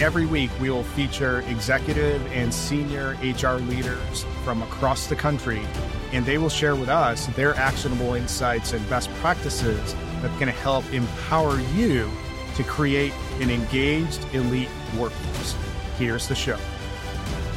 Every week, we will feature executive and senior HR leaders from across the country, and they will share with us their actionable insights and best practices that's going to help empower you to create an engaged elite workforce. Here's the show.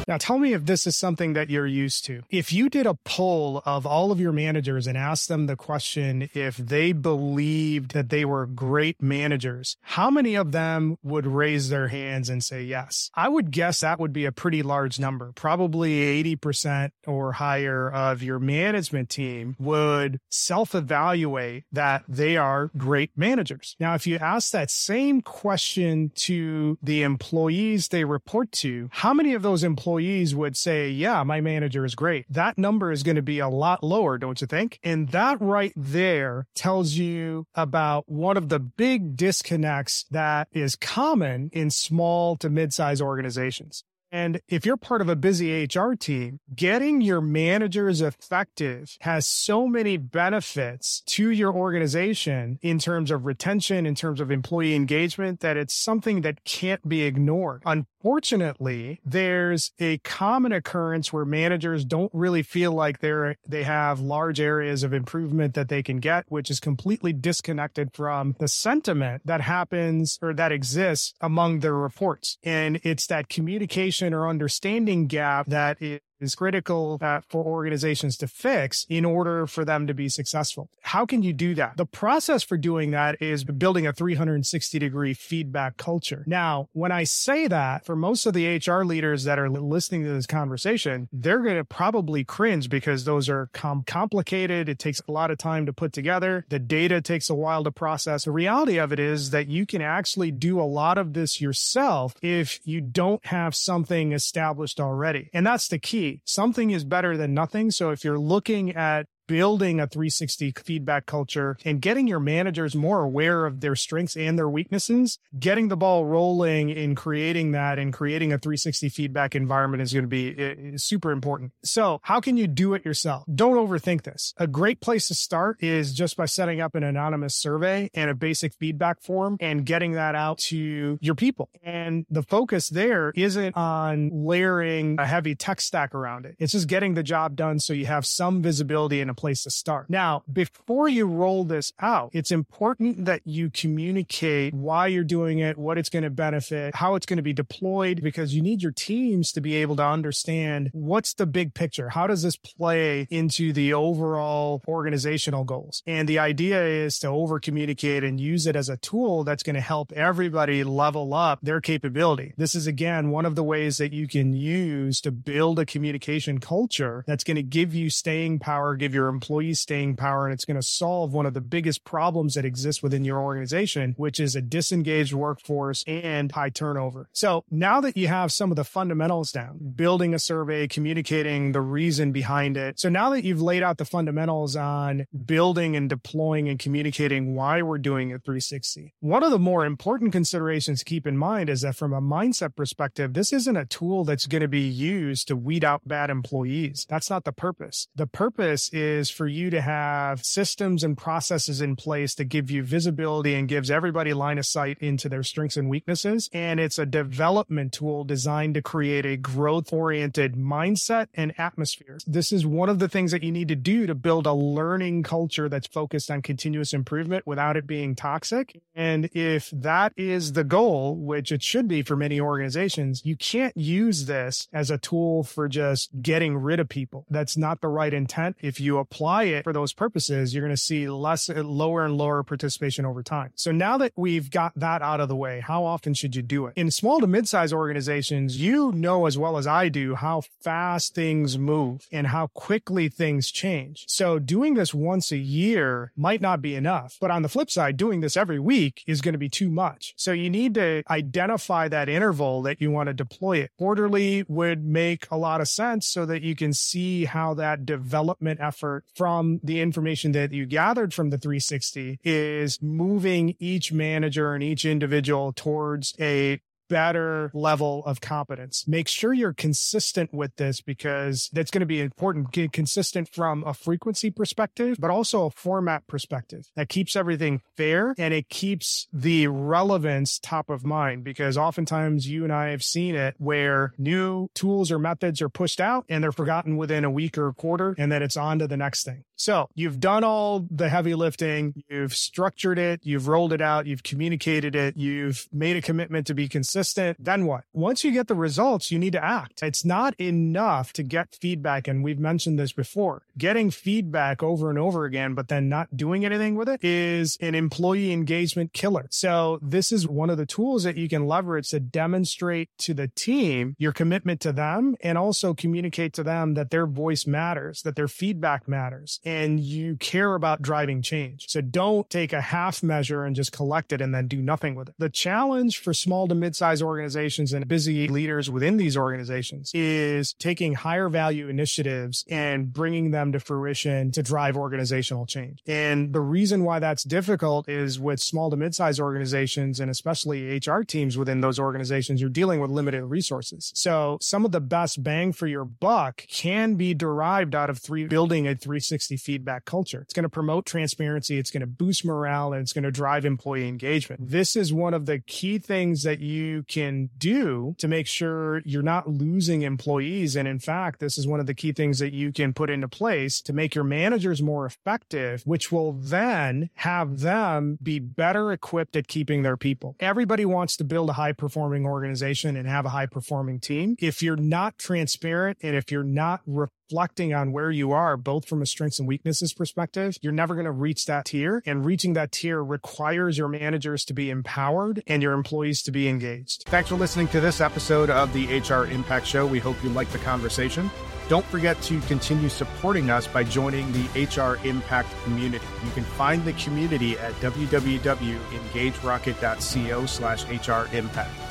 Now, tell me if this is something that you're used to. If you did a poll of all of your managers and asked them the question if they believed that they were great managers, how many of them would raise their hands and say yes? I would guess that would be a pretty large number. Probably 80% or higher of your management team would self evaluate that they are great managers. Now, if you ask that same question to the employees they report to, how many of those employees employees would say, Yeah, my manager is great. That number is going to be a lot lower, don't you think? And that right there tells you about one of the big disconnects that is common in small to mid sized organizations. And if you're part of a busy HR team, getting your managers effective has so many benefits to your organization in terms of retention, in terms of employee engagement, that it's something that can't be ignored. Unfortunately, there's a common occurrence where managers don't really feel like they're, they have large areas of improvement that they can get, which is completely disconnected from the sentiment that happens or that exists among their reports. And it's that communication or understanding gap that is critical uh, for organizations to fix in order for them to be successful. How can you do that? The process for doing that is building a 360 degree feedback culture. Now, when I say that, for most of the HR leaders that are listening to this conversation, they're going to probably cringe because those are com- complicated. It takes a lot of time to put together. The data takes a while to process. The reality of it is that you can actually do a lot of this yourself if you don't have something established already. And that's the key something is better than nothing. So if you're looking at building a 360 feedback culture and getting your managers more aware of their strengths and their weaknesses, getting the ball rolling in creating that and creating a 360 feedback environment is going to be super important. So how can you do it yourself? Don't overthink this. A great place to start is just by setting up an anonymous survey and a basic feedback form and getting that out to your people. And the focus there isn't on layering a heavy tech stack around it. It's just getting the job done so you have some visibility and a place to start. Now, before you roll this out, it's important that you communicate why you're doing it, what it's going to benefit, how it's going to be deployed, because you need your teams to be able to understand what's the big picture. How does this play into the overall organizational goals? And the idea is to over communicate and use it as a tool that's going to help everybody level up their capability. This is again one of the ways that you can use to build a communication culture that's going to give you staying power, give your employees staying power and it's going to solve one of the biggest problems that exists within your organization, which is a disengaged workforce and high turnover. So now that you have some of the fundamentals down, building a survey, communicating the reason behind it. So now that you've laid out the fundamentals on building and deploying and communicating why we're doing it 360, one of the more important considerations to keep in mind is that from a mindset perspective, this isn't a tool that's going to be used to weed out bad employees. That's not the purpose. The purpose is is for you to have systems and processes in place that give you visibility and gives everybody line of sight into their strengths and weaknesses. And it's a development tool designed to create a growth oriented mindset and atmosphere. This is one of the things that you need to do to build a learning culture that's focused on continuous improvement without it being toxic. And if that is the goal, which it should be for many organizations, you can't use this as a tool for just getting rid of people. That's not the right intent. If you apply it for those purposes, you're going to see less, lower and lower participation over time. So now that we've got that out of the way, how often should you do it? In small to mid-sized organizations, you know as well as I do how fast things move and how quickly things change. So doing this once a year might not be enough. But on the flip side, doing this every week is going to be too much. So you need to identify that interval that you want to deploy it. Quarterly would make a lot of sense so that you can see how that development effort from the information that you gathered from the 360 is moving each manager and each individual towards a better level of competence. Make sure you're consistent with this because that's going to be important. Get consistent from a frequency perspective, but also a format perspective that keeps everything fair and it keeps the relevance top of mind because oftentimes you and I have seen it where new tools or methods are pushed out and they're forgotten within a week or a quarter and then it's on to the next thing. So you've done all the heavy lifting, you've structured it, you've rolled it out, you've communicated it, you've made a commitment to be consistent. Then what? Once you get the results, you need to act. It's not enough to get feedback. And we've mentioned this before. Getting feedback over and over again, but then not doing anything with it is an employee engagement killer. So this is one of the tools that you can leverage to demonstrate to the team your commitment to them and also communicate to them that their voice matters, that their feedback matters and you care about driving change. So don't take a half measure and just collect it and then do nothing with it. The challenge for small to mid-sized organizations and busy leaders within these organizations is taking higher value initiatives and bringing them to fruition to drive organizational change. And the reason why that's difficult is with small to mid-sized organizations and especially HR teams within those organizations, you're dealing with limited resources. So some of the best bang for your buck can be derived out of three building a 360 feedback culture. It's going to promote transparency. It's going to boost morale and it's going to drive employee engagement. This is one of the key things that you can do to make sure you're not losing employees. And in fact, this is one of the key things that you can put into place to make your managers more effective, which will then have them be better equipped at keeping their people. Everybody wants to build a high performing organization and have a high performing team. If you're not transparent and if you're not reflecting on where you are, both from a strengths and weaknesses perspective, you're never going to reach that tier. And reaching that tier requires your managers to be empowered and your employees to be engaged. Thanks for listening to this episode of the HR Impact Show. We hope you liked the conversation. Don't forget to continue supporting us by joining the HR Impact community. You can find the community at www.engagerocket.co slash HR Impact.